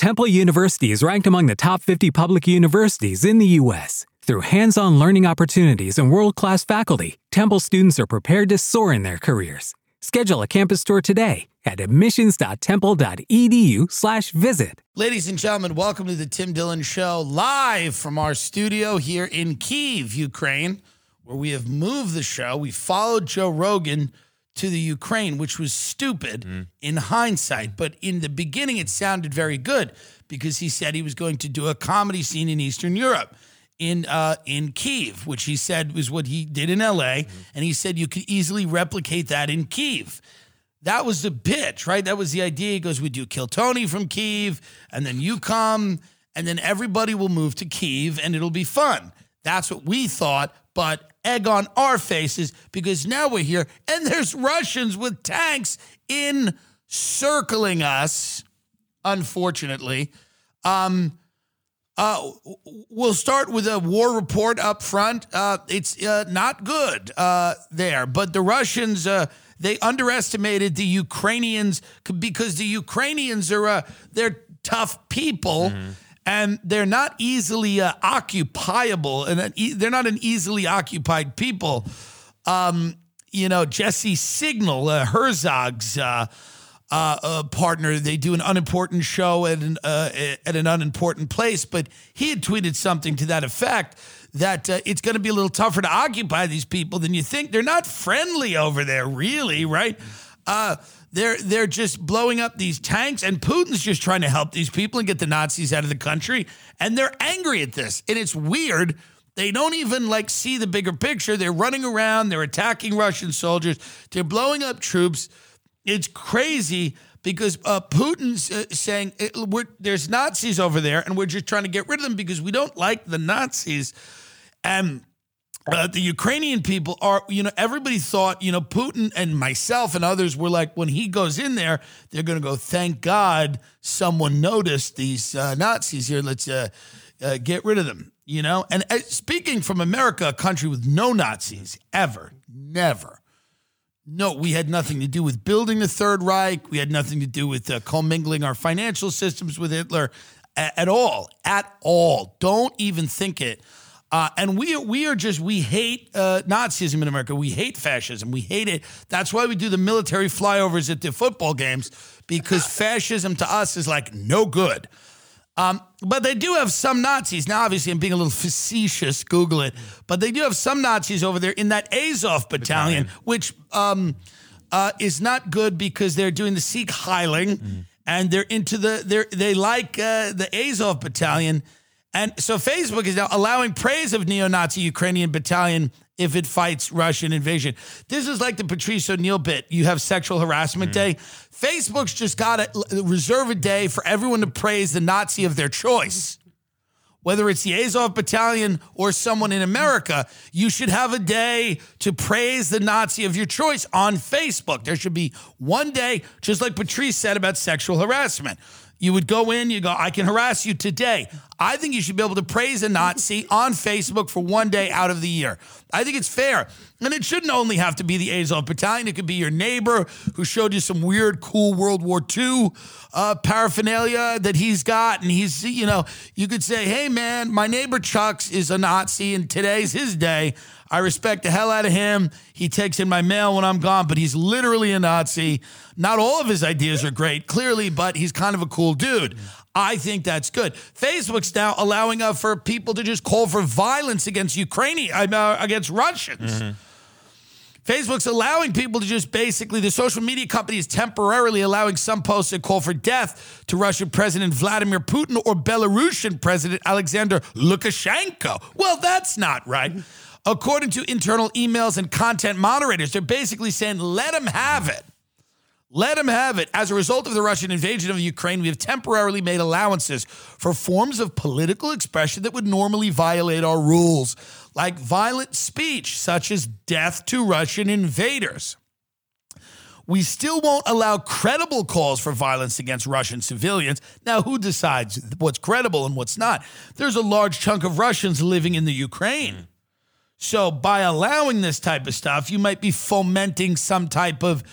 Temple University is ranked among the top 50 public universities in the U.S. Through hands on learning opportunities and world class faculty, Temple students are prepared to soar in their careers. Schedule a campus tour today at admissions.temple.edu/slash visit. Ladies and gentlemen, welcome to the Tim Dillon Show, live from our studio here in Kiev, Ukraine, where we have moved the show. We followed Joe Rogan to the Ukraine, which was stupid in hindsight. But in the beginning, it sounded very good because he said he was going to do a comedy scene in Eastern Europe. In uh, in Kiev, which he said was what he did in L.A., and he said you could easily replicate that in Kiev. That was the pitch, right? That was the idea. He goes, "We do Kill Tony from Kiev, and then you come, and then everybody will move to Kiev, and it'll be fun." That's what we thought, but egg on our faces because now we're here, and there's Russians with tanks encircling us. Unfortunately, um, uh, we'll start with a war report up front. Uh, it's uh, not good uh, there, but the Russians uh, they underestimated the Ukrainians because the Ukrainians are uh, they're tough people. And they're not easily uh, occupiable, and they're not an easily occupied people. Um, you know, Jesse Singal, uh, Herzog's uh, uh, uh, partner. They do an unimportant show at an uh, at an unimportant place, but he had tweeted something to that effect that uh, it's going to be a little tougher to occupy these people than you think. They're not friendly over there, really, right? Uh, they're they're just blowing up these tanks, and Putin's just trying to help these people and get the Nazis out of the country, and they're angry at this, and it's weird. They don't even like see the bigger picture. They're running around. They're attacking Russian soldiers. They're blowing up troops. It's crazy because uh, Putin's uh, saying we're, there's Nazis over there, and we're just trying to get rid of them because we don't like the Nazis. And uh, the Ukrainian people are, you know, everybody thought, you know, Putin and myself and others were like, when he goes in there, they're going to go, thank God someone noticed these uh, Nazis here. Let's uh, uh, get rid of them, you know? And uh, speaking from America, a country with no Nazis ever, never. No, we had nothing to do with building the Third Reich. We had nothing to do with uh, commingling our financial systems with Hitler a- at all. At all. Don't even think it. Uh, and we we are just we hate uh, Nazism in America. We hate fascism. We hate it. That's why we do the military flyovers at the football games because fascism to us is like no good. Um, but they do have some Nazis. Now, obviously, I'm being a little facetious. Google it. But they do have some Nazis over there in that Azov battalion, which um, uh, is not good because they're doing the Sieg heiling and they're into the they're they like uh, the Azov battalion. And so Facebook is now allowing praise of neo-Nazi Ukrainian battalion if it fights Russian invasion. This is like the Patrice O'Neal bit. You have sexual harassment mm. day. Facebook's just got to reserve a day for everyone to praise the Nazi of their choice. Whether it's the Azov battalion or someone in America, you should have a day to praise the Nazi of your choice on Facebook. There should be one day, just like Patrice said about sexual harassment. You would go in, you go, I can harass you today. I think you should be able to praise a Nazi on Facebook for one day out of the year. I think it's fair. And it shouldn't only have to be the Azov Battalion. It could be your neighbor who showed you some weird, cool World War II uh, paraphernalia that he's got. And he's, you know, you could say, hey, man, my neighbor Chucks is a Nazi and today's his day. I respect the hell out of him. He takes in my mail when I'm gone, but he's literally a Nazi. Not all of his ideas are great, clearly, but he's kind of a cool dude. I think that's good. Facebook's now allowing uh, for people to just call for violence against Ukrainian, uh, against Russians. Facebook's allowing people to just basically, the social media company is temporarily allowing some posts that call for death to Russian President Vladimir Putin or Belarusian President Alexander Lukashenko. Well, that's not right. According to internal emails and content moderators, they're basically saying, let them have it. Let them have it. As a result of the Russian invasion of Ukraine, we have temporarily made allowances for forms of political expression that would normally violate our rules, like violent speech, such as death to Russian invaders. We still won't allow credible calls for violence against Russian civilians. Now, who decides what's credible and what's not? There's a large chunk of Russians living in the Ukraine. Hmm. So, by allowing this type of stuff, you might be fomenting some type of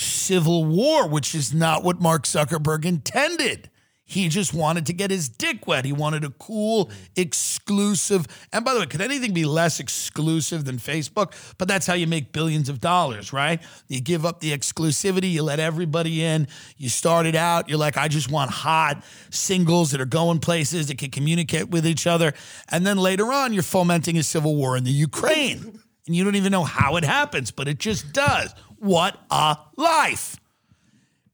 civil war, which is not what Mark Zuckerberg intended. He just wanted to get his dick wet. He wanted a cool, exclusive. And by the way, could anything be less exclusive than Facebook? But that's how you make billions of dollars, right? You give up the exclusivity, you let everybody in. You started out, you're like, I just want hot singles that are going places that can communicate with each other. And then later on, you're fomenting a civil war in the Ukraine. And you don't even know how it happens, but it just does. What a life.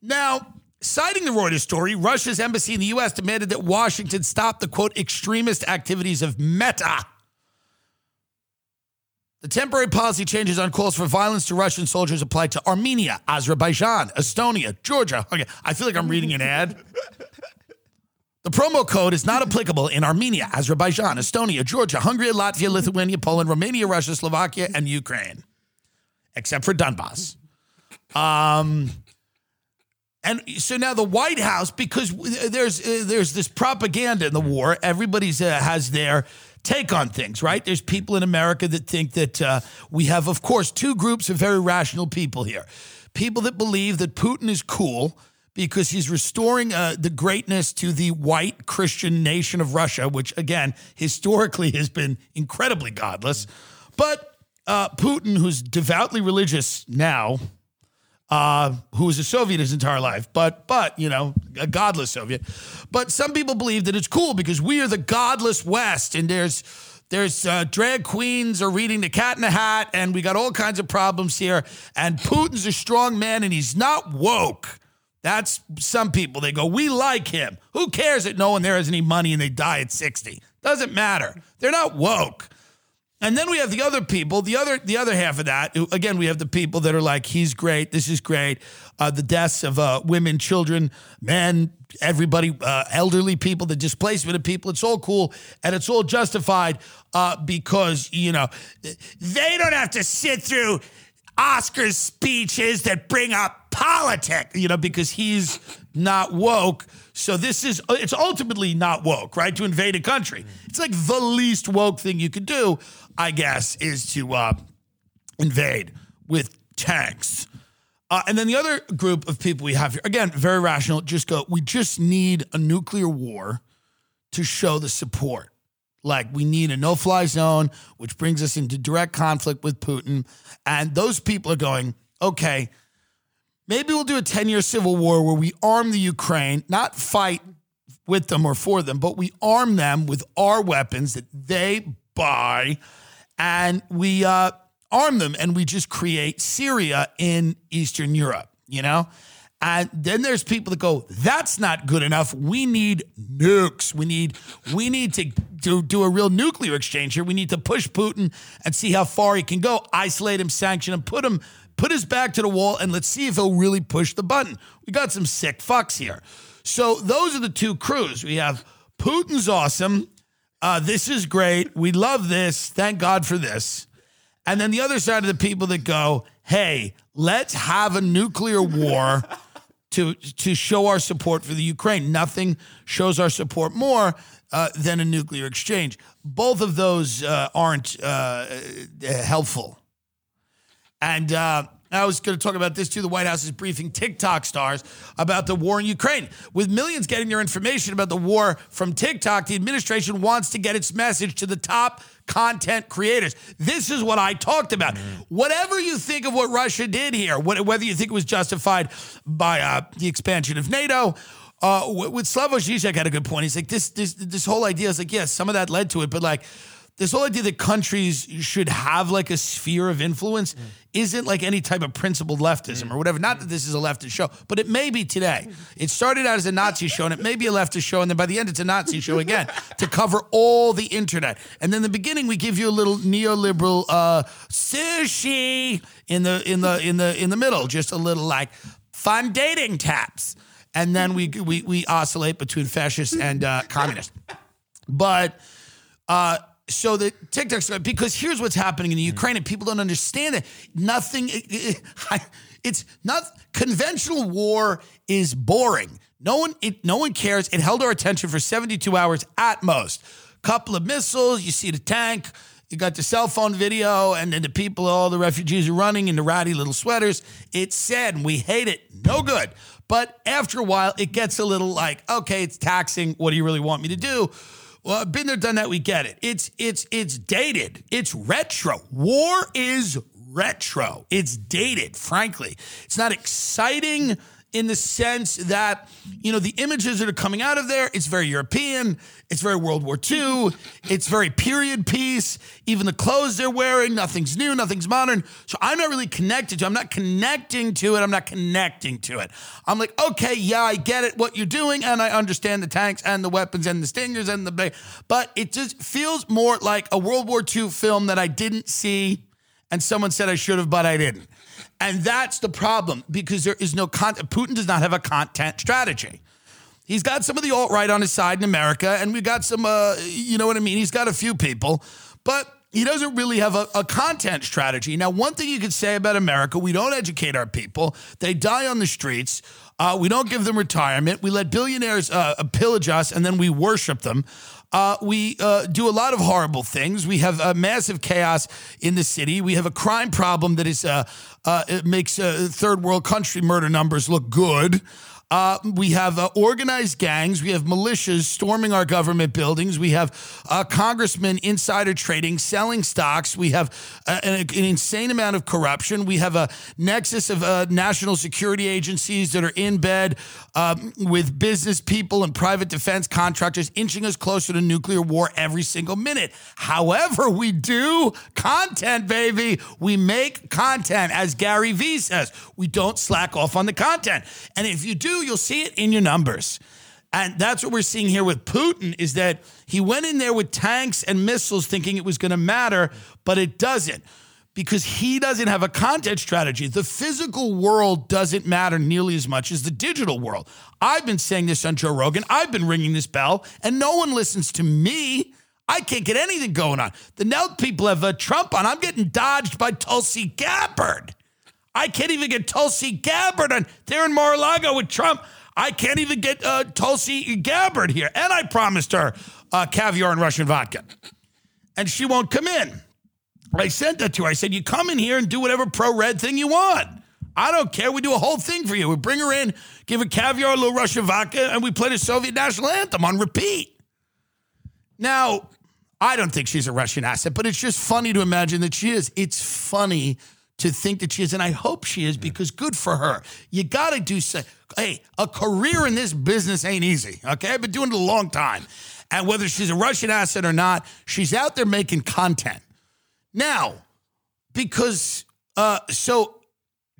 Now, citing the Reuters story, Russia's embassy in the U.S. demanded that Washington stop the quote extremist activities of Meta. The temporary policy changes on calls for violence to Russian soldiers applied to Armenia, Azerbaijan, Estonia, Georgia. Okay, I feel like I'm reading an ad. The promo code is not applicable in Armenia, Azerbaijan, Estonia, Georgia, Hungary, Latvia, Lithuania, Poland, Romania, Russia, Slovakia, and Ukraine, except for Donbass. Um, and so now the White House, because there's uh, there's this propaganda in the war, everybody's uh, has their take on things, right? There's people in America that think that uh, we have, of course, two groups of very rational people here: people that believe that Putin is cool because he's restoring uh, the greatness to the white Christian nation of Russia, which again historically has been incredibly godless, but uh, Putin, who's devoutly religious now uh, who was a Soviet his entire life, but but you know a godless Soviet. But some people believe that it's cool because we are the godless West, and there's there's uh, drag queens are reading The Cat in the Hat, and we got all kinds of problems here. And Putin's a strong man, and he's not woke. That's some people. They go, we like him. Who cares that no one there has any money and they die at 60? Doesn't matter. They're not woke. And then we have the other people, the other the other half of that. Again, we have the people that are like, he's great, this is great. Uh, the deaths of uh, women, children, men, everybody, uh, elderly people, the displacement of people. It's all cool and it's all justified uh, because you know they don't have to sit through Oscar speeches that bring up politics. You know, because he's not woke. So this is it's ultimately not woke, right? To invade a country, it's like the least woke thing you could do. I guess, is to uh, invade with tanks. Uh, and then the other group of people we have here, again, very rational, just go, we just need a nuclear war to show the support. Like, we need a no fly zone, which brings us into direct conflict with Putin. And those people are going, okay, maybe we'll do a 10 year civil war where we arm the Ukraine, not fight with them or for them, but we arm them with our weapons that they buy and we uh, arm them and we just create Syria in Eastern Europe, you know? And then there's people that go, that's not good enough. We need nukes. We need we need to do, do a real nuclear exchange here. We need to push Putin and see how far he can go, isolate him, sanction him, put him, put his back to the wall, and let's see if he'll really push the button. We got some sick fucks here. So those are the two crews. We have Putin's awesome uh, this is great. We love this. Thank God for this. And then the other side of the people that go, hey, let's have a nuclear war to to show our support for the Ukraine. Nothing shows our support more uh, than a nuclear exchange. Both of those uh, aren't uh, helpful. And uh, I was going to talk about this too. The White House is briefing TikTok stars about the war in Ukraine. With millions getting their information about the war from TikTok, the administration wants to get its message to the top content creators. This is what I talked about. Mm-hmm. Whatever you think of what Russia did here, whether you think it was justified by uh, the expansion of NATO, uh, with Slavoj Zizek had a good point. He's like, this, this, this whole idea is like, yes, some of that led to it, but like, this whole idea that countries should have like a sphere of influence mm. isn't like any type of principled leftism mm. or whatever. Not that this is a leftist show, but it may be today. It started out as a Nazi show and it may be a leftist show, and then by the end it's a Nazi show again to cover all the internet. And then the beginning we give you a little neoliberal uh, sushi in the in the in the in the middle, just a little like fun dating taps, and then we we we oscillate between fascist and uh, communist. But uh, so the TikTok's because here's what's happening in the mm. Ukraine, and people don't understand it. Nothing, it, it, it's not conventional war is boring. No one, it, no one cares. It held our attention for 72 hours at most. Couple of missiles, you see the tank, you got the cell phone video, and then the people, all the refugees are running in the ratty little sweaters. It's sad, and we hate it. No good. But after a while, it gets a little like, okay, it's taxing. What do you really want me to do? Well, I've been there, done that. We get it. It's it's it's dated. It's retro. War is retro. It's dated. Frankly, it's not exciting in the sense that, you know, the images that are coming out of there, it's very European, it's very World War II, it's very period piece. Even the clothes they're wearing, nothing's new, nothing's modern. So I'm not really connected to. I'm not connecting to it. I'm not connecting to it. I'm like, okay, yeah, I get it, what you're doing, and I understand the tanks and the weapons and the stingers and the. But it just feels more like a World War II film that I didn't see, and someone said I should have, but I didn't. And that's the problem because there is no content. Putin does not have a content strategy. He's got some of the alt right on his side in America, and we got some, uh, you know what I mean? He's got a few people, but he doesn't really have a, a, content strategy. Now, one thing you could say about America, we don't educate our people. They die on the streets. Uh, we don't give them retirement. We let billionaires uh, pillage us, and then we worship them. Uh, we uh, do a lot of horrible things. We have a massive chaos in the city. We have a crime problem that is uh, uh it makes uh, third world country murder numbers look good. Uh, we have uh, organized gangs. We have militias storming our government buildings. We have uh, congressmen insider trading, selling stocks. We have uh, an, an, insane amount of corruption. We have a nexus of uh, national security agencies that are in bed um, with business people and private defense contractors inching us closer to nuclear war every single minute. However, we do content, baby. We make content, as Gary Vee says. We don't slack off on the content. And if you you'll see it in your numbers. And that's what we're seeing here with Putin is that he went in there with tanks and missiles thinking it was going to matter, but it doesn't because he doesn't have a content strategy. The physical world doesn't matter nearly as much as the digital world. I've been saying this on Joe Rogan. I've been ringing this bell, and no one listens to me. I can't get anything going on. The now people have a Trump on. I'm getting dodged by Tulsi Gabbard. I can't even get Tulsi Gabbard on. They're in Mar-a-Lago with Trump. I can't even get uh, Tulsi Gabbard here. And I promised her uh, caviar and Russian vodka. And she won't come in. I sent that to her. I said, You come in here and do whatever pro red thing you want. I don't care. We do a whole thing for you. We bring her in, give her caviar, a little Russian vodka, and we play the Soviet national anthem on repeat. Now, I don't think she's a Russian asset, but it's just funny to imagine that she is. It's funny to think that she is, and I hope she is because good for her. You got to do so. Hey, a career in this business ain't easy. Okay, I've been doing it a long time, and whether she's a Russian asset or not, she's out there making content now. Because uh, so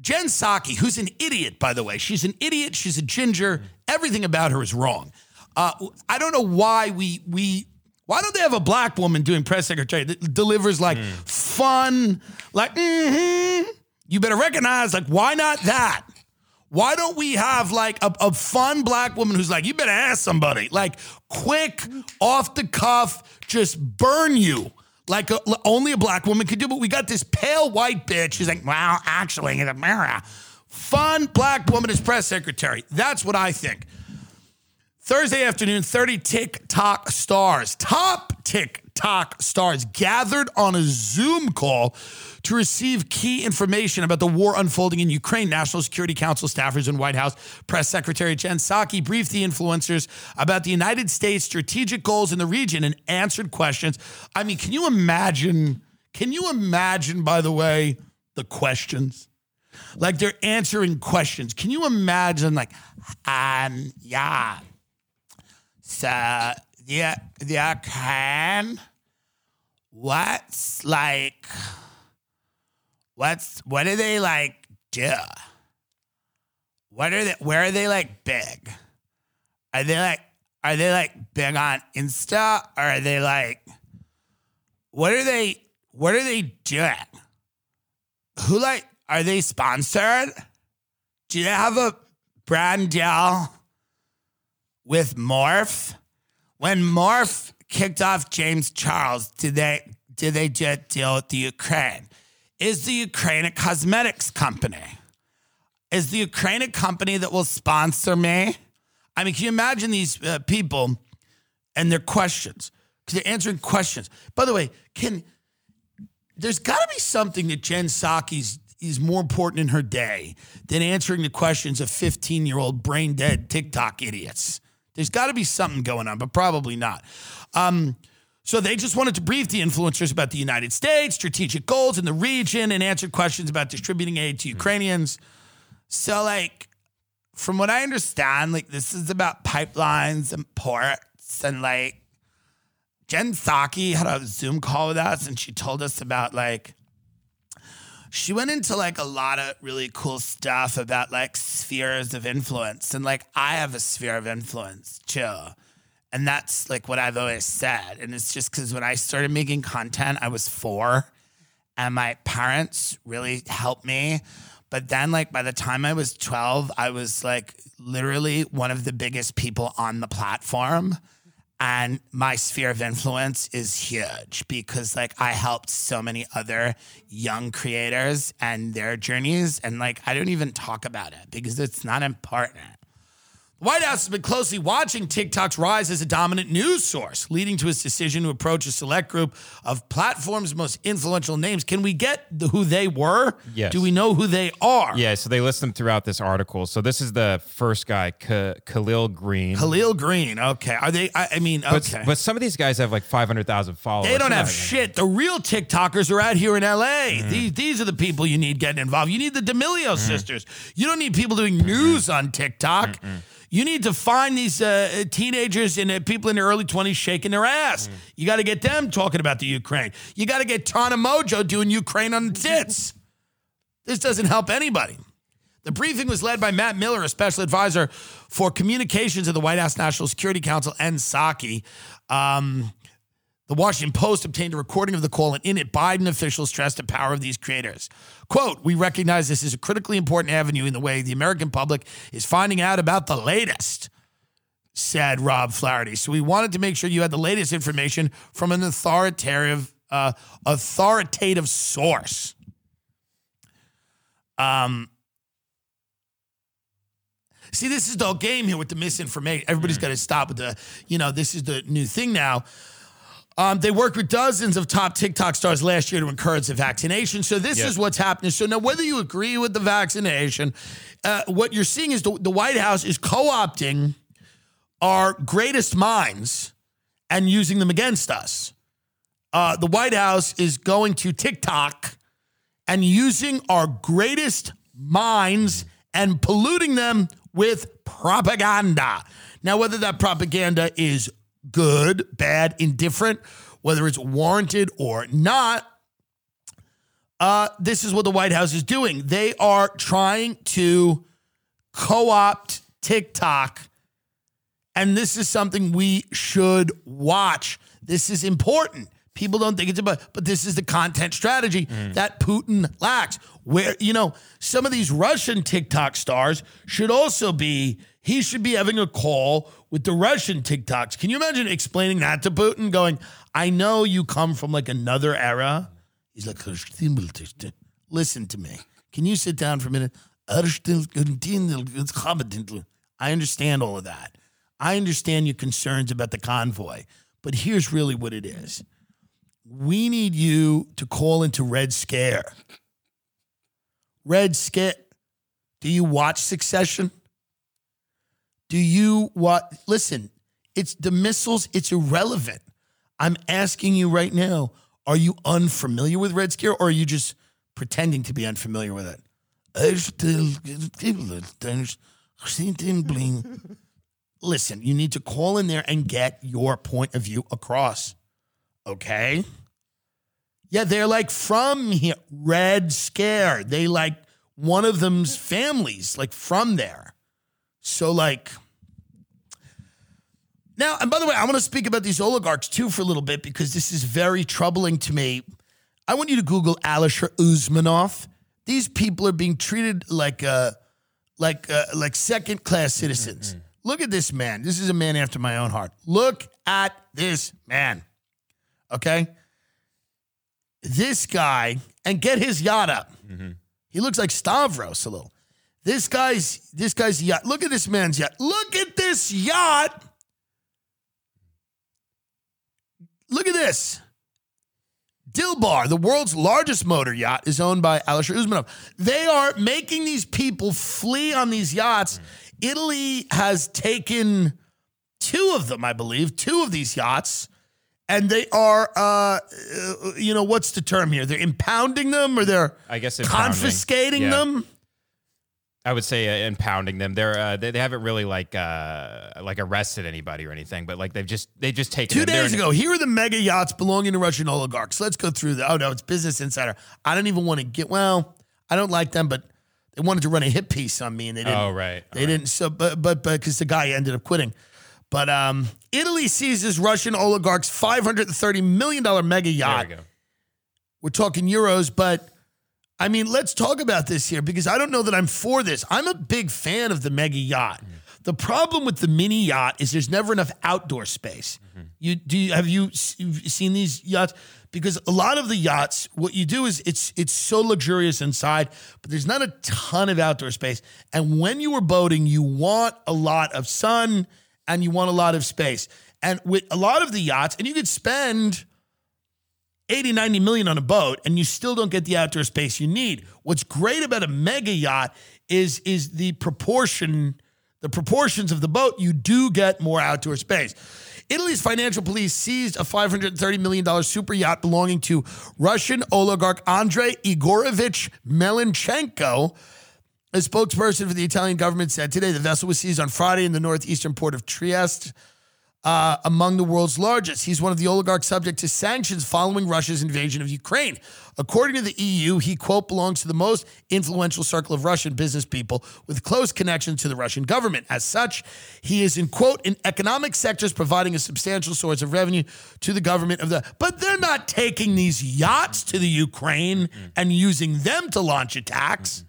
Jen Psaki, who's an idiot, by the way, she's an idiot. She's a ginger. Everything about her is wrong. Uh, I don't know why we we why don't they have a black woman doing press secretary that delivers like mm. fun, like, mm-hmm. You better recognize, like, why not that? Why don't we have like a, a fun black woman who's like, you better ask somebody, like quick, off the cuff, just burn you like a, only a black woman could do. But we got this pale white bitch. She's like, well, actually, in America, fun black woman as press secretary. That's what I think. Thursday afternoon, 30 TikTok stars, top TikTok stars gathered on a Zoom call to receive key information about the war unfolding in Ukraine. National Security Council staffers and White House Press Secretary Jen Psaki briefed the influencers about the United States' strategic goals in the region and answered questions. I mean, can you imagine? Can you imagine, by the way, the questions? Like they're answering questions. Can you imagine, like, um, yeah, so uh, the the can what's like what's what do they like do? What are they where are they like big? Are they like are they like big on Insta or are they like what are they what are they doing? Who like are they sponsored? Do they have a brand deal? With Morphe. When Morphe kicked off James Charles, did they did they just deal with the Ukraine? Is the Ukraine a cosmetics company? Is the Ukraine a company that will sponsor me? I mean, can you imagine these uh, people and their questions? Because they're answering questions. By the way, can there's got to be something that Jen Psaki's is more important in her day than answering the questions of 15 year old brain dead TikTok idiots. There's got to be something going on, but probably not. Um, so they just wanted to brief the influencers about the United States, strategic goals in the region, and answer questions about distributing aid to Ukrainians. So, like, from what I understand, like, this is about pipelines and ports, and like, Jen Psaki had a Zoom call with us, and she told us about like she went into like a lot of really cool stuff about like spheres of influence. And like I have a sphere of influence too. And that's like what I've always said. And it's just because when I started making content, I was four and my parents really helped me. But then, like, by the time I was 12, I was like literally one of the biggest people on the platform and my sphere of influence is huge because like I helped so many other young creators and their journeys and like I don't even talk about it because it's not important. The White House has been closely watching TikTok's rise as a dominant news source, leading to its decision to approach a select group of platform's most influential names. Can we get the, who they were? Yes. Do we know who they are? Yeah, so they list them throughout this article. So this is the first guy, K- Khalil Greene. Khalil Greene. Okay. Are they? I, I mean, but, okay. but some of these guys have like 500,000 followers. They don't have shit. The real TikTokers are out here in LA. Mm-hmm. These, these are the people you need getting involved. You need the D'Amelio sisters. You don't need people doing news on TikTok. You need to find these uh, teenagers and uh, people in their early 20s shaking their ass. You got to get them talking about the Ukraine. You got to get Tana Mongeau doing Ukraine on the tits. This doesn't help anybody. The briefing was led by Matt Miller, a special advisor for communications of the White House National Security Council and Psaki. Um, the Washington Post obtained a recording of the call, and in it, Biden officials stressed the power of these creators. Quote, We recognize this is a critically important avenue in the way the American public is finding out about the latest, said Rob Flaherty. So we wanted to make sure you had the latest information from an authoritative, uh, authoritative source. Um, See, this is the whole game here with the misinformation. Everybody's got to stop with the, you know, this is the new thing now. Um, they worked with dozens of top TikTok stars last year to encourage the vaccination. So this Yep. is what's happening. So now, whether you agree with the vaccination, uh, what you're seeing is the, the White House is co-opting our greatest minds and using them against us. Uh, the White House is going to TikTok and using our greatest minds and polluting them with propaganda. Now, whether that propaganda is good, bad, indifferent, whether it's warranted or not, uh, this is what the White House is doing. They are trying to co opt TikTok, and this is something we should watch. This is important. People don't think it's about, but this is the content strategy that Putin lacks. Where, you know, some of these Russian TikTok stars should also be, he should be having a call with the Russian TikToks. Can you imagine explaining that to Putin? Going, I know you come from like another era. He's like, listen to me. Can you sit down for a minute? I understand all of that. I understand your concerns about the convoy, but here's really what it is. We need you to call into Red Scare. Red Scare. Do you watch Succession? Do you what? Listen, it's the missiles, it's irrelevant. I'm asking you right now are you unfamiliar with Red Scare or are you just pretending to be unfamiliar with it? Listen, you need to call in there and get your point of view across. Okay? Yeah, they're like from here. Red Scare. They like one of them's families, like from there. So, like, now, and by the way, I want to speak about these oligarchs too for a little bit because this is very troubling to me. I want you to Google Alisher Usmanov. These people are being treated like uh, like uh, like second class citizens. Look at this man. This is a man after my own heart. Look at this man. Okay, this guy, and get his yacht up. He looks like Stavros a little. This guy's this guy's yacht. Look at this man's yacht. Look at this yacht. Look at this. Dilbar, the world's largest motor yacht, is owned by Alisher Usmanov. They are making these people flee on these yachts. Italy has taken two of them, I believe, two of these yachts, and they are, uh, uh, you know, what's the term here? They're impounding them or they're I guess confiscating Yeah. them. I would say uh, impounding them. They're uh, they, they haven't really like uh, like arrested anybody or anything, but like they've just they just taken Two them. They're days in- ago, here are the mega yachts belonging to Russian oligarchs. Let's go through the. Oh no, it's Business Insider. I don't even want to get. Well, I don't like them, but they wanted to run a hit piece on me, and they didn't. Oh right. They didn't. So, but but but because the guy ended up quitting. But um, Italy seizes Russian oligarch's five hundred and thirty million dollar mega There yacht. we go. We're talking euros, but I mean, let's talk about this here because I don't know that I'm for this. I'm a big fan of the mega yacht. The problem with the mini yacht is there's never enough outdoor space. You do you, have you seen these yachts? Because a lot of the yachts, what you do is it's it's so luxurious inside, but there's not a ton of outdoor space. And when you are boating, you want a lot of sun and you want a lot of space. And with a lot of the yachts, and you could spend 80, 90 million on a boat and you still don't get the outdoor space you need. What's great about a mega yacht is is the proportion the proportions of the boat you do get more outdoor space. Italy's financial police seized a $530 million super yacht belonging to Russian oligarch Andrei Igorevich Melnichenko. A spokesperson for the Italian government said today the vessel was seized on Friday in the northeastern port of Trieste uh, among the world's largest. He's one of the oligarchs subject to sanctions following Russia's invasion of Ukraine. According to the EU, he, quote, belongs to the most influential circle of Russian business people with close connections to the Russian government. As such, he is, in quote, in economic sectors providing a substantial source of revenue to the government of the. But they're not taking these yachts to the Ukraine and using them to launch attacks.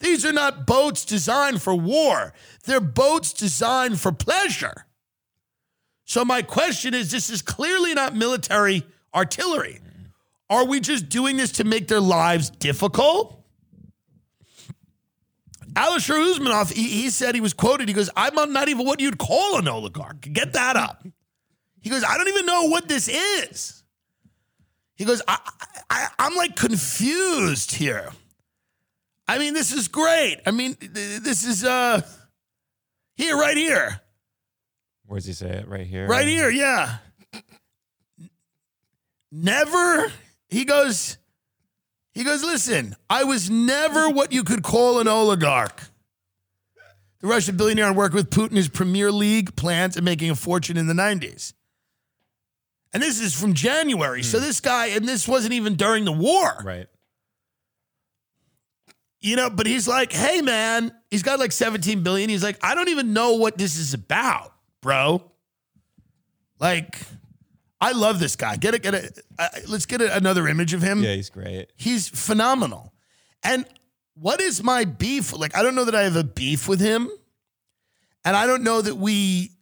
These are not boats designed for war, they're boats designed for pleasure. So my question is this is clearly not military artillery. Are we just doing this to make their lives difficult? Alisher Usmanov, he, he said he was quoted. He goes, I'm not even what you'd call an oligarch. Get that up. He goes, I don't even know what this is. He goes, I, I, I'm like confused here. I mean, this is great. I mean, this is uh here, right here. Where does he say it? Right here. Right here, yeah. Never, he goes, he goes, listen, I was never what you could call an oligarch. The Russian billionaire worked with Putin his Premier League plans and making a fortune in the 90s. And this is from January. So hmm. this guy, and this wasn't even during the war. Right. You know, but he's like, hey man, he's got like 17 billion. He's like, I don't even know what this is about, bro. Like, I love this guy. Get it, get it. Uh, let's get a, another image of him. Yeah, he's great. He's phenomenal. And what is my beef? Like, I don't know that I have a beef with him. And I don't know that we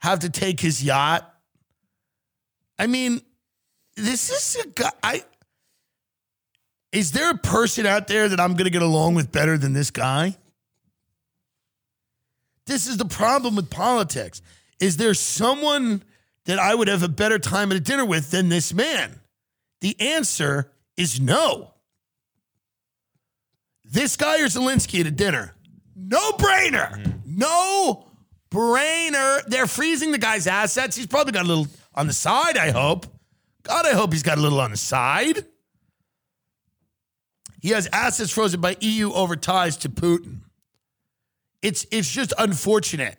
have to take his yacht. I mean, this is a guy. I, is there a person out there that I'm going to get along with better than this guy? This is the problem with politics. Is there someone that I would have a better time at a dinner with than this man? The answer is no. This guy or Zelensky at a dinner? No brainer. Mm-hmm. No brainer. They're freezing the guy's assets. He's probably got a little on the side, I hope. God, I hope he's got a little on the side. He has assets frozen by EU over ties to Putin. It's it's just unfortunate.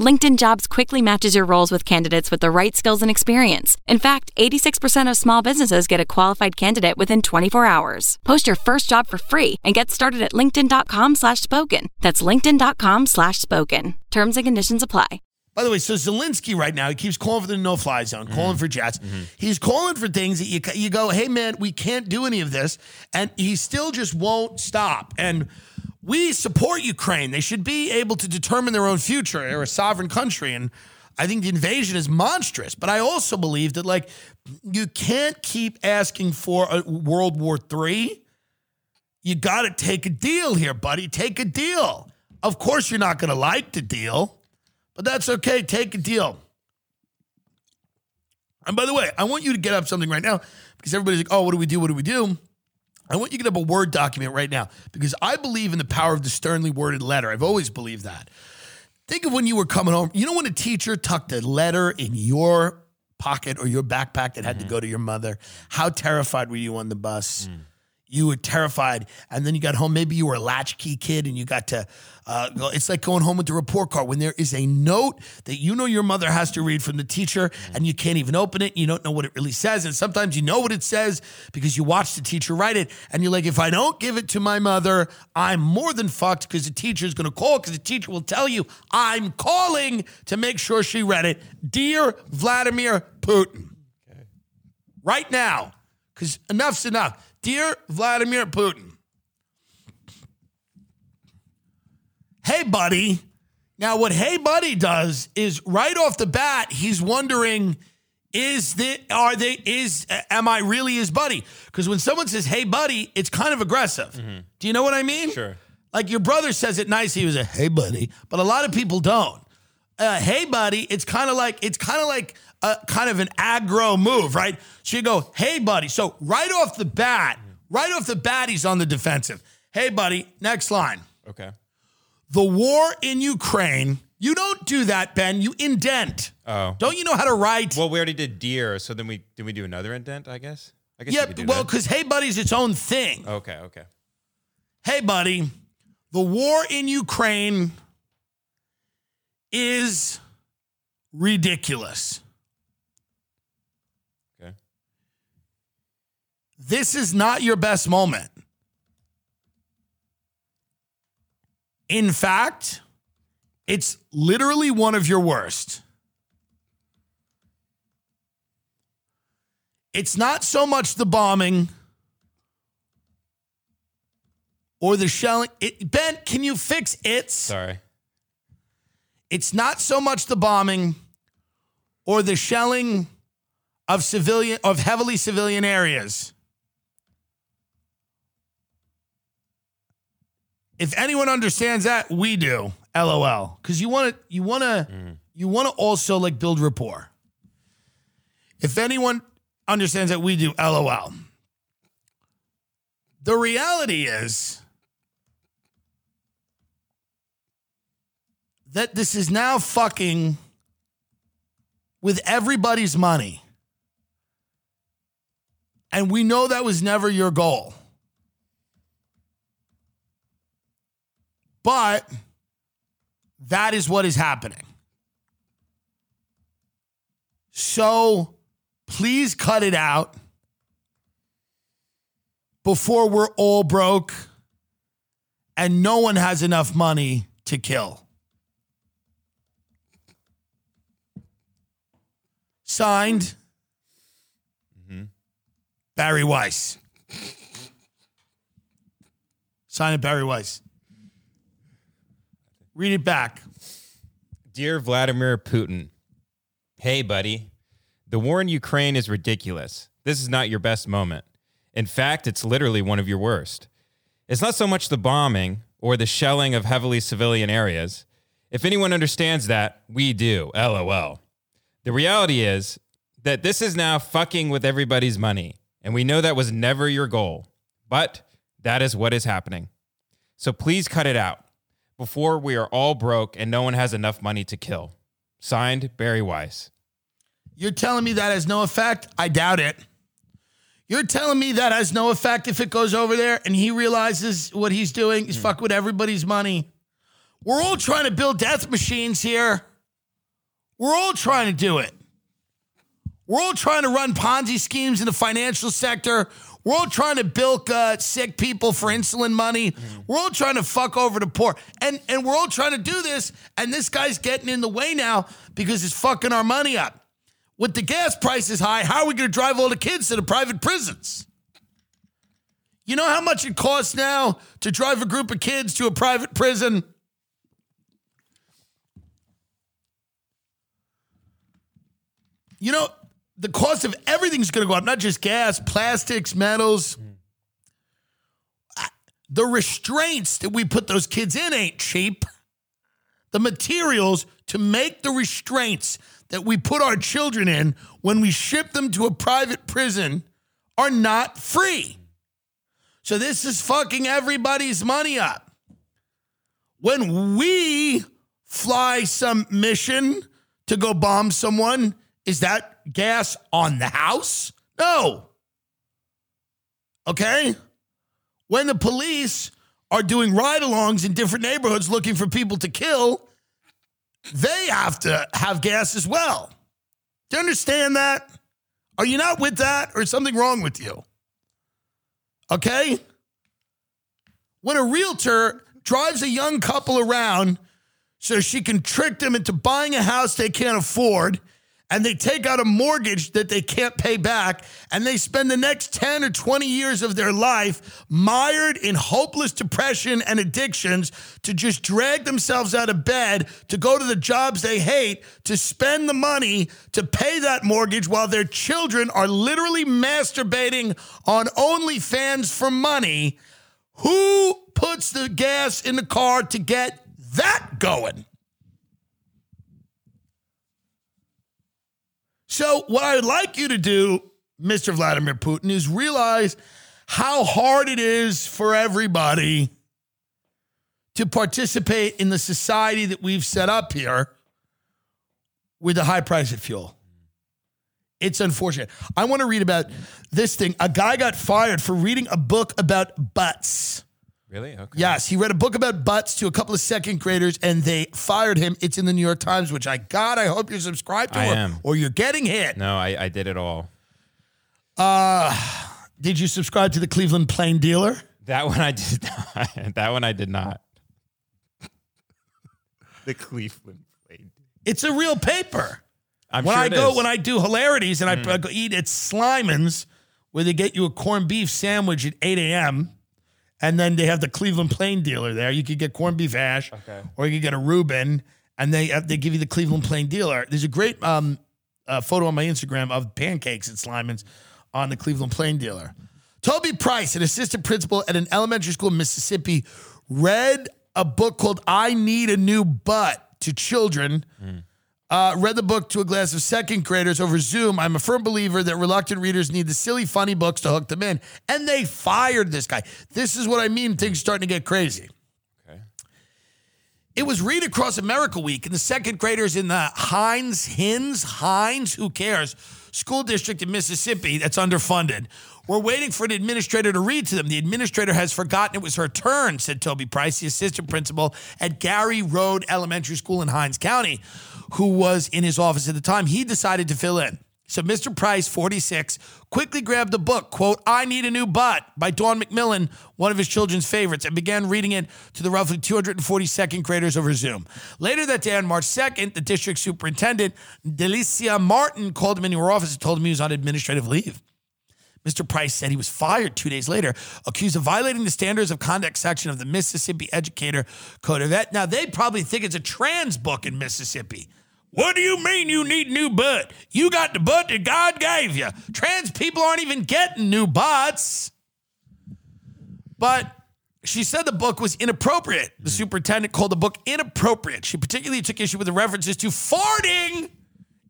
LinkedIn Jobs quickly matches your roles with candidates with the right skills and experience. In fact, 86% of small businesses get a qualified candidate within 24 hours. Post your first job for free and get started at linkedin.com slash spoken. That's linkedin.com slash spoken. Terms and conditions apply. By the way, so Zelensky right now, he keeps calling for the no fly zone, calling mm-hmm. for jets. Mm-hmm. He's calling for things that you, you go, hey, man, we can't do any of this. And he still just won't stop. And we support Ukraine. They should be able to determine their own future. They're a sovereign country. And I think the invasion is monstrous. But I also believe that, like, you can't keep asking for a World War III. You got to take a deal here, buddy. Take a deal. Of course, you're not going to like the deal. But that's okay. Take a deal. And by the way, I want you to get up something right now because everybody's like, oh, what do we do? What do we do? I want you to get up a Word document right now because I believe in the power of the sternly worded letter. I've always believed that. Think of when you were coming home. You know when a teacher tucked a letter in your pocket or your backpack that had to mm-hmm. go to your mother? How terrified were you on the bus? Mm. You were terrified. And then you got home. Maybe you were a latchkey kid and you got to. Uh, it's like going home with the report card when there is a note that you know your mother has to read from the teacher and you can't even open it. You don't know what it really says. And sometimes you know what it says because you watch the teacher write it and you're like, if I don't give it to my mother, I'm more than fucked because the teacher is going to call because the teacher will tell you, I'm calling to make sure she read it. Dear Vladimir Putin, right now, because enough's enough. Dear Vladimir Putin, hey, buddy. Now, what Hey Buddy does is right off the bat, he's wondering, is that are they is am I really his buddy? Because when someone says Hey Buddy, it's kind of aggressive. Do you know what I mean? Sure. Like your brother says it nice. He was a Hey Buddy, but a lot of people don't. Uh, hey buddy, it's kind of like it's kind of like a kind of an aggro move, right? So you go, hey buddy. So right off the bat, right off the bat, he's on the defensive. Hey buddy, next line. Okay. The war in Ukraine. You don't do that, Ben. You indent. Oh. Don't you know how to write? Well, we already did dear, so then we did we do another indent? I guess. I guess. yeah, well, because hey buddy's its own thing. Okay. Okay. Hey buddy, the war in Ukraine is ridiculous. Okay. This is not your best moment. In fact, it's literally one of your worst. It's not so much the bombing or the shelling. It, ben, can you fix it? Sorry. It's not so much the bombing or the shelling of civilian of heavily civilian areas. If anyone understands that, we do. LOL. Because you want to, you want to, mm. you want to also like build rapport. If anyone understands that, we do. LOL. The reality is that this is now fucking with everybody's money. And we know that was never your goal. But that is what is happening. So please cut it out before we're all broke and no one has enough money to kill. Signed, Bari Weiss. Sign it, Bari Weiss. Read it back. Dear Vladimir Putin, hey, buddy. The war in Ukraine is ridiculous. This is not your best moment. In fact, it's literally one of your worst. It's not so much the bombing or the shelling of heavily civilian areas. If anyone understands that, we do. LOL. The reality is that this is now fucking with everybody's money, and we know that was never your goal. But that is what is happening. So please cut it out before we are all broke and no one has enough money to kill. Signed, Bari Weiss. You're telling me that has no effect? I doubt it. You're telling me that has no effect if it goes over there and he realizes what he's doing is fuck with everybody's money. We're all trying to build death machines here. We're all trying to do it. We're all trying to run Ponzi schemes in the financial sector. We're all trying to bilk uh, sick people for insulin money. We're all trying to fuck over the poor. And, and we're all trying to do this. And this guy's getting in the way now because it's fucking our money up. With the gas prices high, how are we going to drive all the kids to the private prisons? You know how much it costs now to drive a group of kids to a private prison? You know, the cost of everything's going to go up, not just gas, plastics, metals. Mm. The restraints that we put those kids in ain't cheap. The materials to make the restraints that we put our children in when we ship them to a private prison are not free. So this is fucking everybody's money up. When we fly some mission to go bomb someone, is that gas on the house? No. Okay? When the police are doing ride alongs in different neighborhoods looking for people to kill, they have to have gas as well. Do you understand that? Are you not with that or is something wrong with you? Okay? When a realtor drives a young couple around so she can trick them into buying a house they can't afford and they take out a mortgage that they can't pay back, and they spend the next 10 or 20 years of their life mired in hopeless depression and addictions to just drag themselves out of bed to go to the jobs they hate, to spend the money to pay that mortgage while their children are literally masturbating on OnlyFans for money. Who puts the gas in the car to get that going? So, what I would like you to do, Mr. Vladimir Putin, is realize how hard it is for everybody to participate in the society that we've set up here with the high price of fuel. It's unfortunate. I want to read about this thing. A guy got fired for reading a book about butts. Really? Okay. Yes, he read a book about butts to a couple of second graders and they fired him. It's in the New York Times, which I got. I hope you're subscribed to I or, am. or you're getting hit. No, I, I did it all. Uh, did you subscribe to the Cleveland Plain Dealer? That one I did not. that one I did not. the Cleveland played. It's a real paper. I'm when sure I it go is. when I do hilarities and I go eat at Slyman's, where they get you a corned beef sandwich at 8 a.m. And then they have the Cleveland Plain dealer there. You could get corned beef hash, or you could get a Reuben, and they uh, they give you the Cleveland Plain dealer. There's a great um, uh, photo on my Instagram of pancakes at Slyman's on the Cleveland Plain dealer. Toby Price, an assistant principal at an elementary school in Mississippi, read a book called "I Need a New Butt" to children. Uh, read the book to a class of second graders over Zoom. I'm a firm believer that reluctant readers need the silly, funny books to hook them in. And they fired this guy. This is what I mean. Things starting to get crazy. Okay. It was Read Across America Week, and the second graders in the Hinds, Hinds, Hinds, who cares, school district in Mississippi that's underfunded We're waiting for an administrator to read to them. The administrator has forgotten it was her turn, said Toby Price, the assistant principal at Gary Road Elementary School in Hinds County, who was in his office at the time. He decided to fill in. So Mr. Price, 46, quickly grabbed the book, quote, I Need a New Butt by Dawn McMillan, one of his children's favorites, and began reading it to the roughly 240 second graders over Zoom. Later that day, on March 2nd, the district superintendent, Delicia Martin, called him into her office and told him he was on administrative leave. Mr. Price said he was fired two days later, accused of violating the standards of conduct section of the Mississippi Educator Code of Et. Now, they probably think it's a trans book in Mississippi. What do you mean you need new butt? You got the butt that God gave you. Trans people aren't even getting new butts. But she said the book was inappropriate. The superintendent called the book inappropriate. She particularly took issue with the references to farting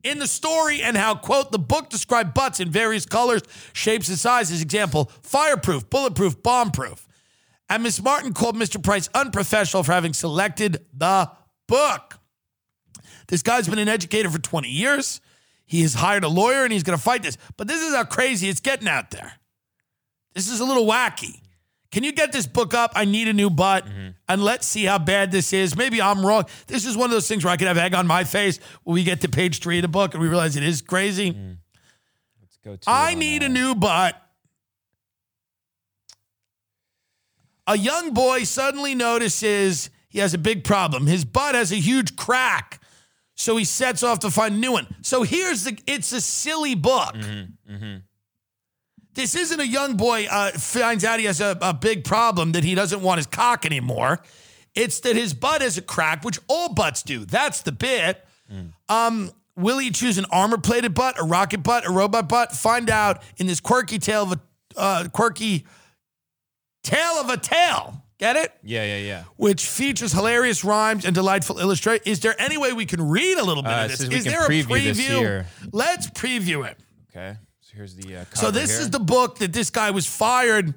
in the story and how, quote, the book described butts in various colors, shapes, and sizes. Example, fireproof, bulletproof, bombproof. And Miss Martin called Mr. Price unprofessional for having selected the book. This guy's been an educator for 20 years. He has hired a lawyer and he's going to fight this. But this is how crazy it's getting out there. This is a little wacky. Can you get this book up? I need a new butt. And let's see how bad this is. Maybe I'm wrong. This is one of those things where I could have egg on my face when we get to page three of the book and we realize it is crazy. Let's go to I need uh, a new butt. A young boy suddenly notices he has a big problem. His butt has a huge crack. So he sets off to find a new one. So here's the it's a silly book. This isn't a young boy uh, finds out he has a, a big problem that he doesn't want his cock anymore. It's that his butt has a crack, which all butts do. That's the bit. Um, will he choose an armor plated butt, a rocket butt, a robot butt? Find out in this quirky tale of a uh, quirky tale of a tale. Get it? Yeah, yeah, yeah. Which features hilarious rhymes and delightful illustration. Is there any way we can read a little bit Uh, of this? Is there a preview this preview? Let's preview it. Okay. So here's the uh, cover So this here. is the book that this guy was fired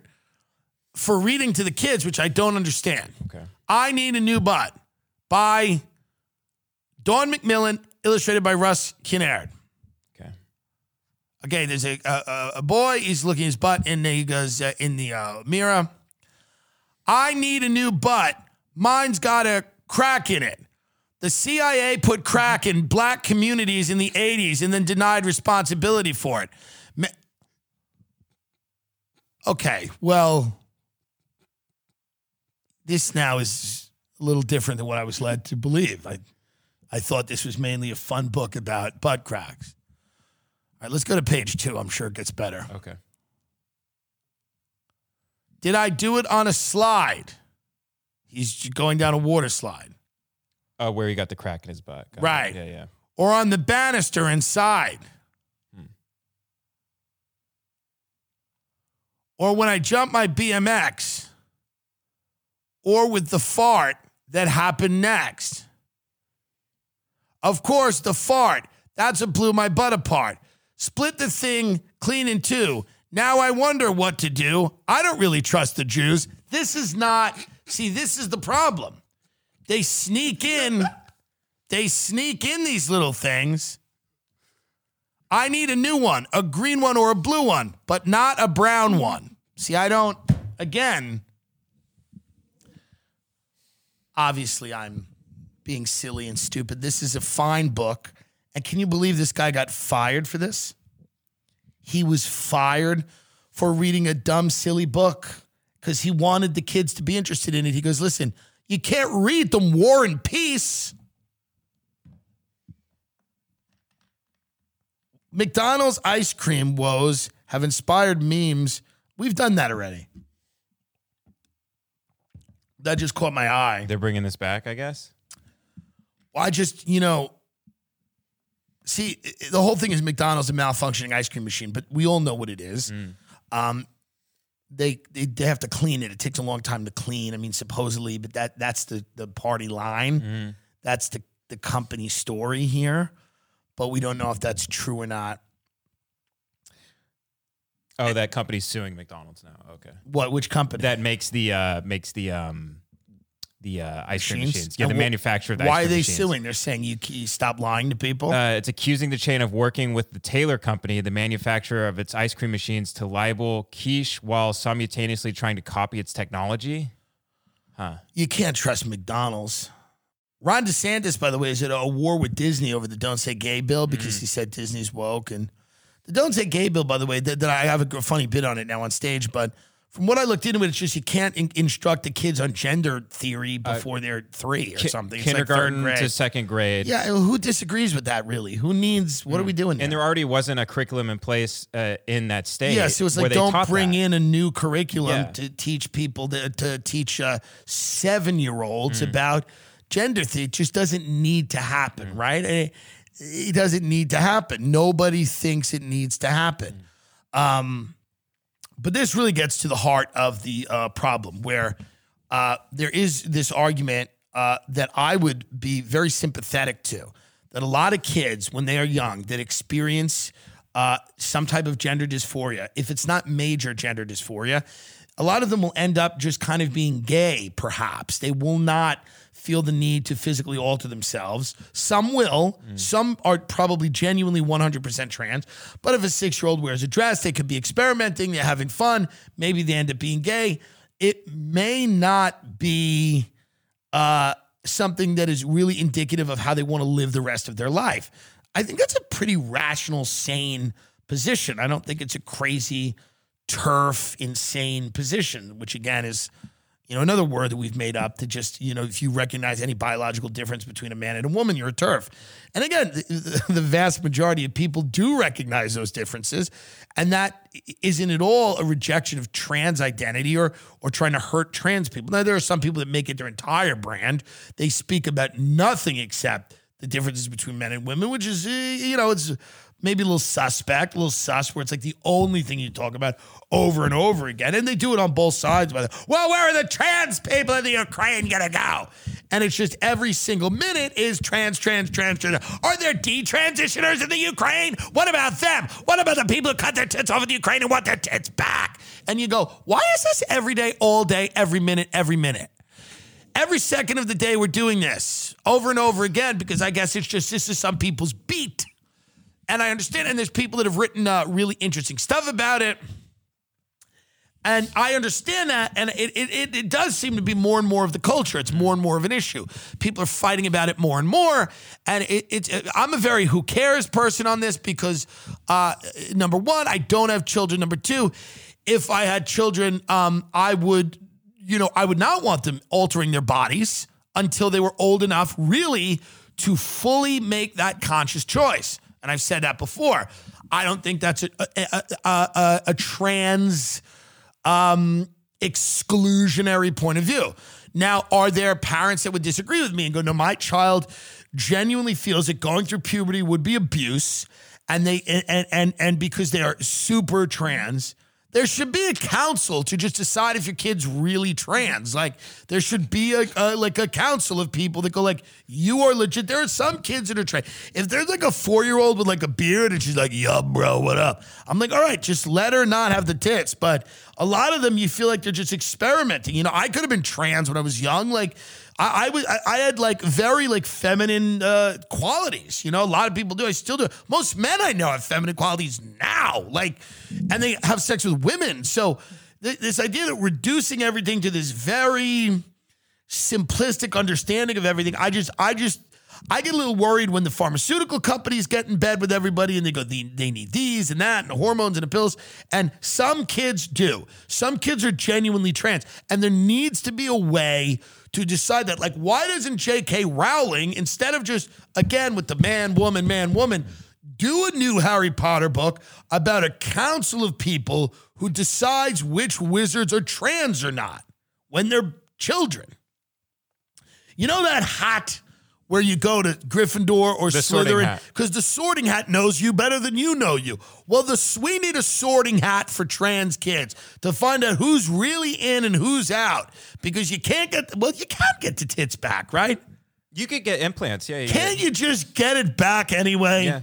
for reading to the kids, which I don't understand. Okay. I Need a New Butt by Dawn McMillan, illustrated by Russ Kinnaird. Okay. Okay, there's a, a, a boy. He's looking at his butt, and he goes uh, in the uh, mirror. I need a new butt. Mine's got a crack in it. The CIA put crack in black communities in the 80s and then denied responsibility for it. Okay, well, this now is a little different than what I was led to believe. I, I thought this was mainly a fun book about butt cracks. All right, let's go to page two. I'm sure it gets better. Okay. Did I do it on a slide? He's going down a water slide. Oh, where he got the crack in his butt. Got it. Right. Yeah, yeah. Or on the banister inside? Hmm. Or when I jump my BMX? Or with the fart that happened next? Of course, the fart. That's what blew my butt apart. Split the thing clean in two. Now I wonder what to do. I don't really trust the Jews. This is not, see, this is the problem. They sneak in, they sneak in these little things. I need a new one, a green one or a blue one, but not a brown one. See, I don't, again, obviously I'm being silly and stupid. This is a fine book. And can you believe this guy got fired for this? He was fired for reading a dumb, silly book because he wanted the kids to be interested in it. He goes, Listen, you can't read them War and Peace. McDonald's ice cream woes have inspired memes. We've done that already. That just caught my eye. They're bringing this back, I guess. I just, you know, see, the whole thing is McDonald's a malfunctioning ice cream machine, but we all know what it is. Um, they, they they have to clean it. It takes a long time to clean. I mean, supposedly, but that that's the the party line. That's the the company story here, but we don't know if that's true or not. Oh, that company's suing McDonald's now. Okay. What which company? That makes the uh makes the um the uh, ice cream Machines? machines. Yeah, And the wh- manufacturer of the Why are they machines. suing? They're saying you, you stop lying to people. Uh, it's accusing the chain of working with the Taylor Company, the manufacturer of its ice cream machines, to libel Kytch while simultaneously trying to copy its technology. Huh. you can't trust McDonald's. Ron DeSantis, by the way, is at a war with Disney over the "Don't Say Gay" bill because he said Disney's woke. And the "Don't Say Gay" bill, by the way, that, that I have a funny bit on it now on stage, but from what I looked into it, it's just you can't in- instruct the kids on gender theory before they're three or Ki- something. It's kindergarten grade. to second grade. yeah, who disagrees with that? Really? Who needs? What are we doing? And there already wasn't a curriculum in place uh, in that state. Yes, it was like don't bring that. in a new curriculum Yeah. to teach people to, to teach uh, seven year olds Mm. about gender theory. It just doesn't need to happen, Mm. right? It, it doesn't need to happen. Nobody thinks it needs to happen. Mm. Um, but this really gets to the heart of the uh, problem where uh, there is this argument uh, that I would be very sympathetic to. That a lot of kids, when they are young, that experience uh, some type of gender dysphoria, if it's not major gender dysphoria, a lot of them will end up just kind of being gay, perhaps. They will not feel the need to physically alter themselves. Some will. Some are probably genuinely 100% trans. But if a six year old wears a dress, they could be experimenting, they're having fun. Maybe they end up being gay. it may not be uh, something that is really indicative of how they want to live the rest of their life. I think that's a pretty rational, sane position. I don't think it's a crazy, TERF, insane position, which again is you know, another word that we've made up to just, you know, if you recognize any biological difference between a man and a woman, you're a TERF. And again, the, the, vast majority of people do recognize those differences. And that isn't at all a rejection of trans identity or or trying to hurt trans people. Now, there are some people that make it their entire brand. They speak about nothing except the differences between men and women, which is, you know, it's maybe a little suspect, a little sus, where it's like the only thing you talk about over and over again. And they do it on both sides. By the well, where are the trans people in the Ukraine gonna go? And it's just every single minute is trans, trans, trans, trans. Are there detransitioners in the Ukraine? What about them? What about the people who cut their tits off in the Ukraine and want their tits back? And you go, why is this every day, all day, every minute, every minute? Every second of the day, we're doing this over and over again because I guess it's just this is some people's beat. And I understand, and there's people that have written uh, really interesting stuff about it. And I understand that, and it, it, it does seem to be more and more of the culture. It's more and more of an issue. People are fighting about it more and more. And it, I'm a very who cares person on this because, uh, number one, I don't have children. Number two, if I had children, um, I would, you know, I would not want them altering their bodies until they were old enough, really, to fully make that conscious choice and I've said that before. I don't think that's a a, a, a, trans um, exclusionary point of view. Now, are there parents that would disagree with me and go, "No, my child genuinely feels that going through puberty would be abuse," and they and and and because they are super trans, there should be a council to just decide if your kid's really trans. Like there should be a, a, like a council of people that go like, you are legit. There are some kids that are trans. If there's like a four year old with like a beard and she's like, yup, bro, what up? I'm like, all right, just let her not have the tits. But a lot of them, you feel like they're just experimenting. You know, I could have been trans when I was young. Like I, I was I, I had like very like feminine uh, qualities. You know, a lot of people do. I still do. Most men I know have feminine qualities now. Like, and they have sex with women. So th- this idea that reducing everything to this very simplistic understanding of everything, I just I just I get a little worried when the pharmaceutical companies get in bed with everybody and they go, they, they need these and that and the hormones and the pills. And some kids do. Some kids are genuinely trans. And there needs to be a way to decide that. Like, why doesn't J.K. Rowling, instead of just, again, with the man, woman, man, woman, do a new Harry Potter book about a council of people who decides which wizards are trans or not when they're children? You know that hat where you go to Gryffindor or The Slytherin because the sorting hat knows you better than you know you. Well, the we need a sorting hat for trans kids to find out who's really in and who's out because you can't get well, you can't get the tits back, right? You could get implants. Yeah. yeah, Can't you just get it back anyway? Yeah.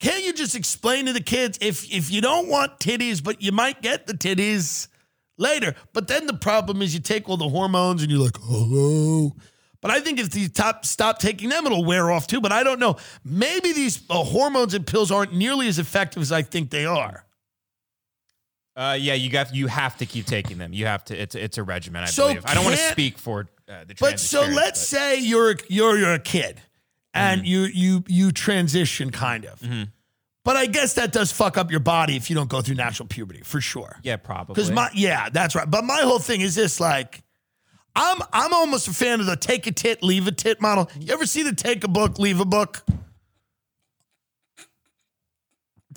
Can't you just explain to the kids if if you don't want titties, but you might get the titties later? But then the problem is you take all the hormones and you're like, oh. But I think if you top, stop taking them, it'll wear off too. But I don't know. Maybe these uh, hormones and pills aren't nearly as effective as I think they are. Uh, yeah, you got you have to keep taking them. You have to. It's it's a regimen. I So believe. I don't want to speak for uh, the. But so let's but- say you're a- you're you're a kid and you you you transition kind of. But I guess that does fuck up your body if you don't go through natural puberty for sure. Yeah, probably. Because my yeah, that's right. But my whole thing is this: like, I'm I'm almost a fan of the take a tit, leave a tit model. You ever see the take a book, leave a book?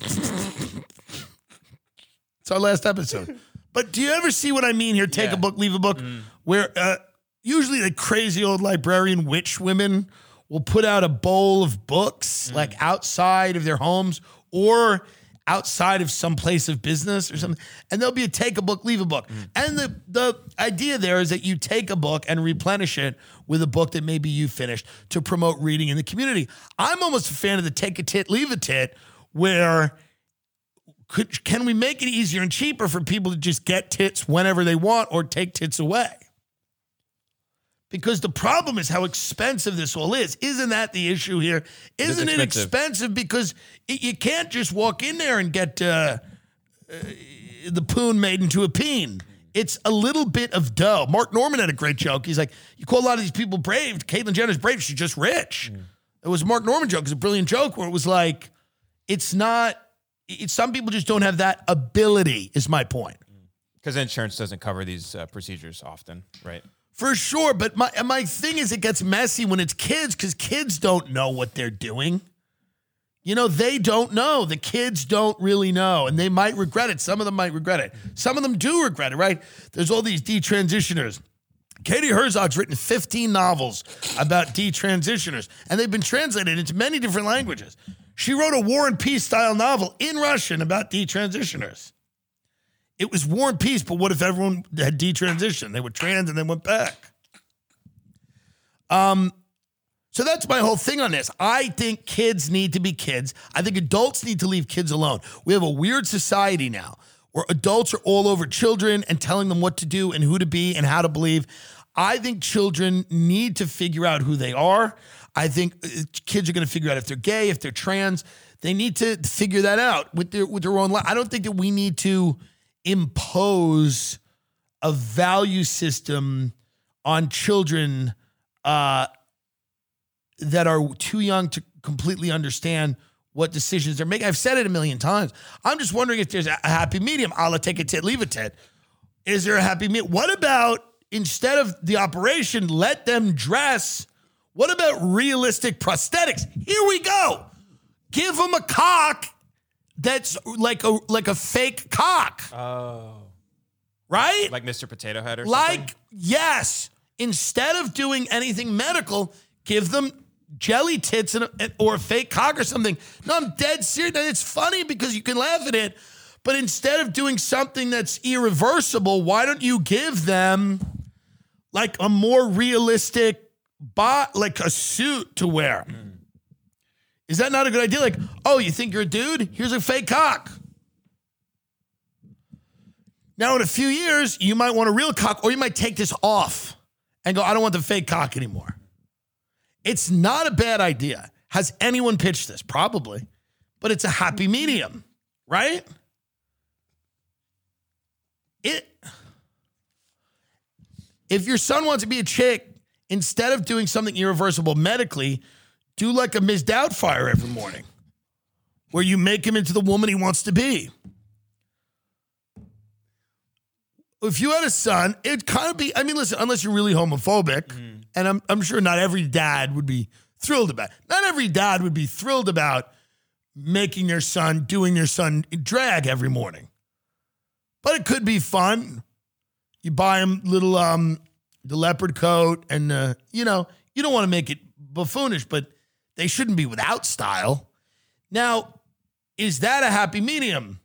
it's our last episode. But do you ever see what I mean here? Take Yeah. a book, leave a book, where uh, usually the crazy old librarian witch women will put out a bowl of books like outside of their homes or outside of some place of business or mm. something, and there'll be a take a book, leave a book. Mm. And the the idea there is that you take a book and replenish it with a book that maybe you finished to promote reading in the community. I'm almost a fan of the take a tit, leave a tit, where could can we make it easier and cheaper for people to just get tits whenever they want or take tits away? Because the problem is how expensive this all is. Isn't that the issue here? is Isn't it expensive. expensive because it, you can't just walk in there and get uh, uh, the poon made into a peen. it's a little bit of dough. Mark Normand had a great joke. He's like, you call a lot of these people brave. Caitlyn Jenner's brave. She's just rich. It was a Mark Normand joke. It's a brilliant joke where it was like, it's not. It's some people just don't have that ability. Is my point. Because insurance doesn't cover these uh, procedures often, right? For sure, but my my thing is it gets messy when it's kids because kids don't know what they're doing. You know, they don't know. The kids don't really know, and they might regret it. Some of them might regret it. Some of them do regret it, right? There's all these detransitioners. Katie Herzog's written 15 novels about detransitioners, and they've been translated into many different languages. She wrote a War and Peace style novel in Russian about detransitioners. It was War and Peace, but what if everyone had detransitioned? They were trans and then went back. Um, so that's my whole thing on this. I think kids need to be kids. I think adults need to leave kids alone. We have a weird society now where adults are all over children and telling them what to do and who to be and how to believe. I think children need to figure out who they are. I think uh, kids are going to figure out if they're gay, if they're trans. They need to figure that out with their with their own life. I don't think that we need to impose a value system on children uh, that are too young to completely understand what decisions they're making. I've said it a million times. I'm just wondering if there's a happy medium. I'll take a tit, leave a tit. Is there a happy medium? What about instead of the operation, let them dress? What about realistic prosthetics? Here we go. Give them a cock that's like a like a fake cock. Oh. Right? Like Mr. Potato Head or something? Like, yes. Instead of doing anything medical, give them jelly tits and a, or a fake cock or something. No, I'm dead serious. It's funny because you can laugh at it, but instead of doing something that's irreversible, why don't you give them like a more realistic bot, like a suit to wear? Mm. Is that not a good idea? Like, oh, you think you're a dude? Here's a fake cock. Now, in a few years, you might want a real cock, or you might take this off and go, I don't want the fake cock anymore. It's not a bad idea. Has anyone pitched this? Probably, but it's a happy medium, right? It. If your son wants to be a chick, instead of doing something irreversible medically, do like a Ms. Doubtfire every morning, where you make him into the woman he wants to be. If you had a son, it'd kind of be, I mean, listen, unless you're really homophobic, and I'm, I'm sure not every dad would be thrilled about Not every dad would be thrilled about making their son, doing their son drag every morning. But it could be fun. You buy him little, um, the leopard coat, and, uh, you know, you don't want to make it buffoonish, but they shouldn't be without style. Now, is that a happy medium?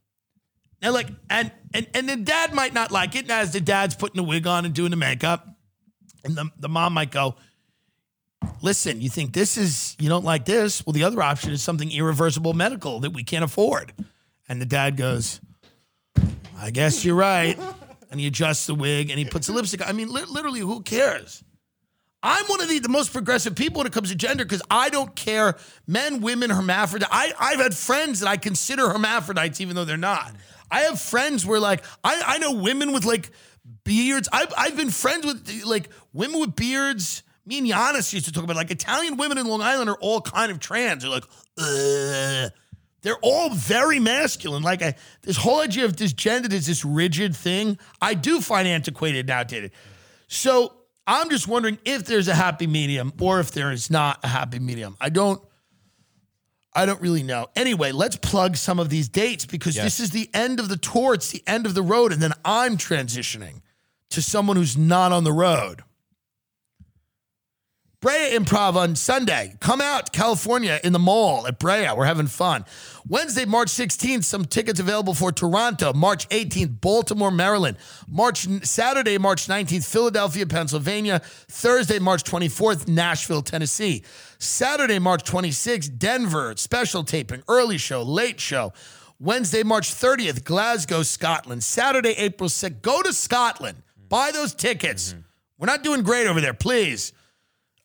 Now, like, and and and the dad might not like it, as the dad's putting the wig on and doing the makeup, and the, the mom might go, "Listen, you think this is you don't like this? Well, the other option is something irreversible medical that we can't afford." And the dad goes, "I guess you're right." And he adjusts the wig and he puts the lipstick. on. I mean, li- literally, who cares? I'm one of the, the most progressive people when it comes to gender because I don't care men, women, hermaphrodites. I, I've had friends that I consider hermaphrodites even though they're not. I have friends where like I, I know women with like beards. I've, I've been friends with like women with beards. Me and Giannis used to talk about like Italian women in Long Island are all kind of trans. They're like, Ugh. they're all very masculine. Like I, this whole idea of this gender is this rigid thing. I do find antiquated and outdated. So I'm just wondering if there's a happy medium or if there is not a happy medium. I don't I don't really know. Anyway, let's plug some of these dates because Yes. this is the end of the tour. It's the end of the road. And then I'm transitioning to someone who's not on the road. Brea Improv on Sunday. Come out California in the mall at Brea. We're having fun. Wednesday, March 16th, some tickets available for Toronto. March 18th, Baltimore, Maryland. March Saturday, March 19th, Philadelphia, Pennsylvania. Thursday, March 24th, Nashville, Tennessee. Saturday, March 26th, Denver. Special taping, early show, late show. Wednesday, March 30th, Glasgow, Scotland. Saturday, April 6th. Go to Scotland. Buy those tickets. Mm-hmm. We're not doing great over there, please.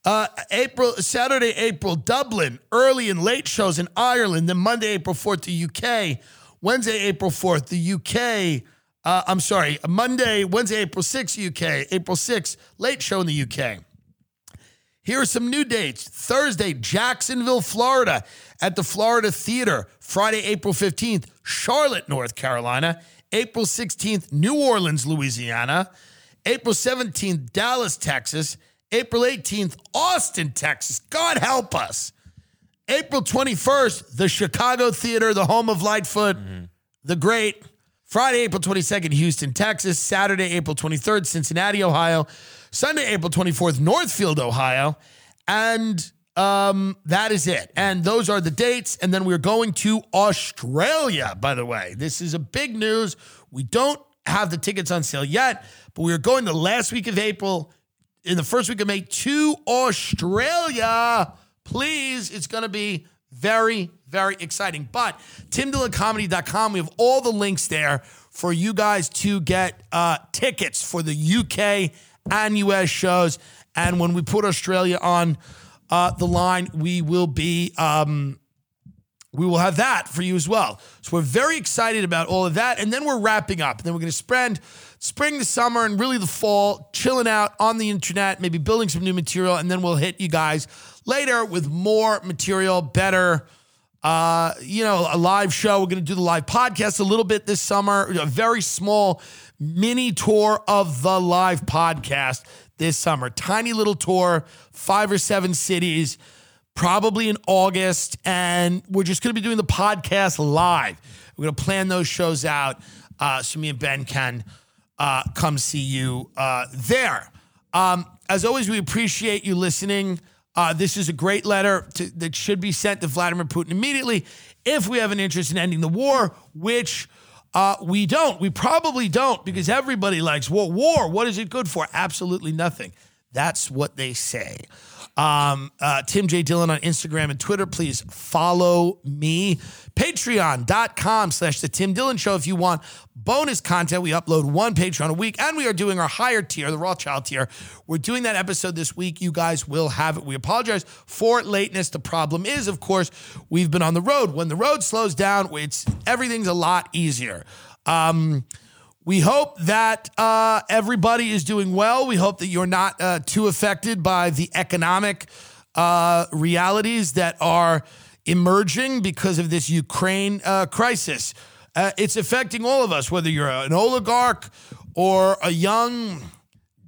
Uh, April, Saturday, April, Dublin, early and late shows in Ireland. Then Monday, April 4th, the UK. Wednesday, April 4th, the UK. Uh, I'm sorry, Monday, Wednesday, April 6th, UK, April 6th, late show in the UK. Here are some new dates. Thursday, Jacksonville, Florida, at the Florida Theater. Friday, April 15th, Charlotte, North Carolina. April 16th, New Orleans, Louisiana. April 17th, Dallas, Texas. April 18th, Austin, Texas. God help us. April 21st, the Chicago Theater, the home of Lightfoot, the great. Friday, April 22nd, Houston, Texas. Saturday, April 23rd, Cincinnati, Ohio. Sunday, April 24th, Northfield, Ohio. And um, that is it. And those are the dates. And then we're going to Australia, by the way. This is a big news. We don't have the tickets on sale yet, but we are going the last week of April, in the first week of May, to Australia. Please, it's going to be very, very exciting. But timdilloncomedy.com, we have all the links there for you guys to get uh, tickets for the UK and US shows. And when we put Australia on uh, the line, we will be. Um, we will have that for you as well. So we're very excited about all of that. And then we're wrapping up. And then we're going to spend spring, the summer, and really the fall chilling out on the internet, maybe building some new material. And then we'll hit you guys later with more material, better, uh, you know, a live show. We're going to do the live podcast a little bit this summer, a very small mini tour of the live podcast this summer. Tiny little tour, five or seven cities probably in August, and we're just going to be doing the podcast live. We're going to plan those shows out uh, so me and Ben can uh, come see you uh, there. Um, as always, we appreciate you listening. Uh, this is a great letter to, that should be sent to Vladimir Putin immediately if we have an interest in ending the war, which uh, we don't. We probably don't because everybody likes war. War, what is it good for? Absolutely nothing. That's what they say. Um, uh, Tim J. Dillon on Instagram and Twitter. Please follow me. Patreon.com slash The Tim Dillon Show if you want bonus content. We upload one Patreon a week, and we are doing our higher tier, the Rothschild tier. We're doing that episode this week. You guys will have it. We apologize for lateness. The problem is, of course, we've been on the road. When the road slows down, it's everything's a lot easier. Um, we hope that uh, everybody is doing well. We hope that you're not uh, too affected by the economic uh, realities that are emerging because of this Ukraine uh, crisis. Uh, it's affecting all of us, whether you're an oligarch or a young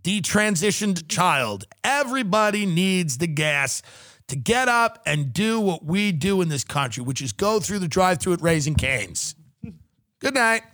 detransitioned child. Everybody needs the gas to get up and do what we do in this country, which is go through the drive through at Raising Cane's. Good night.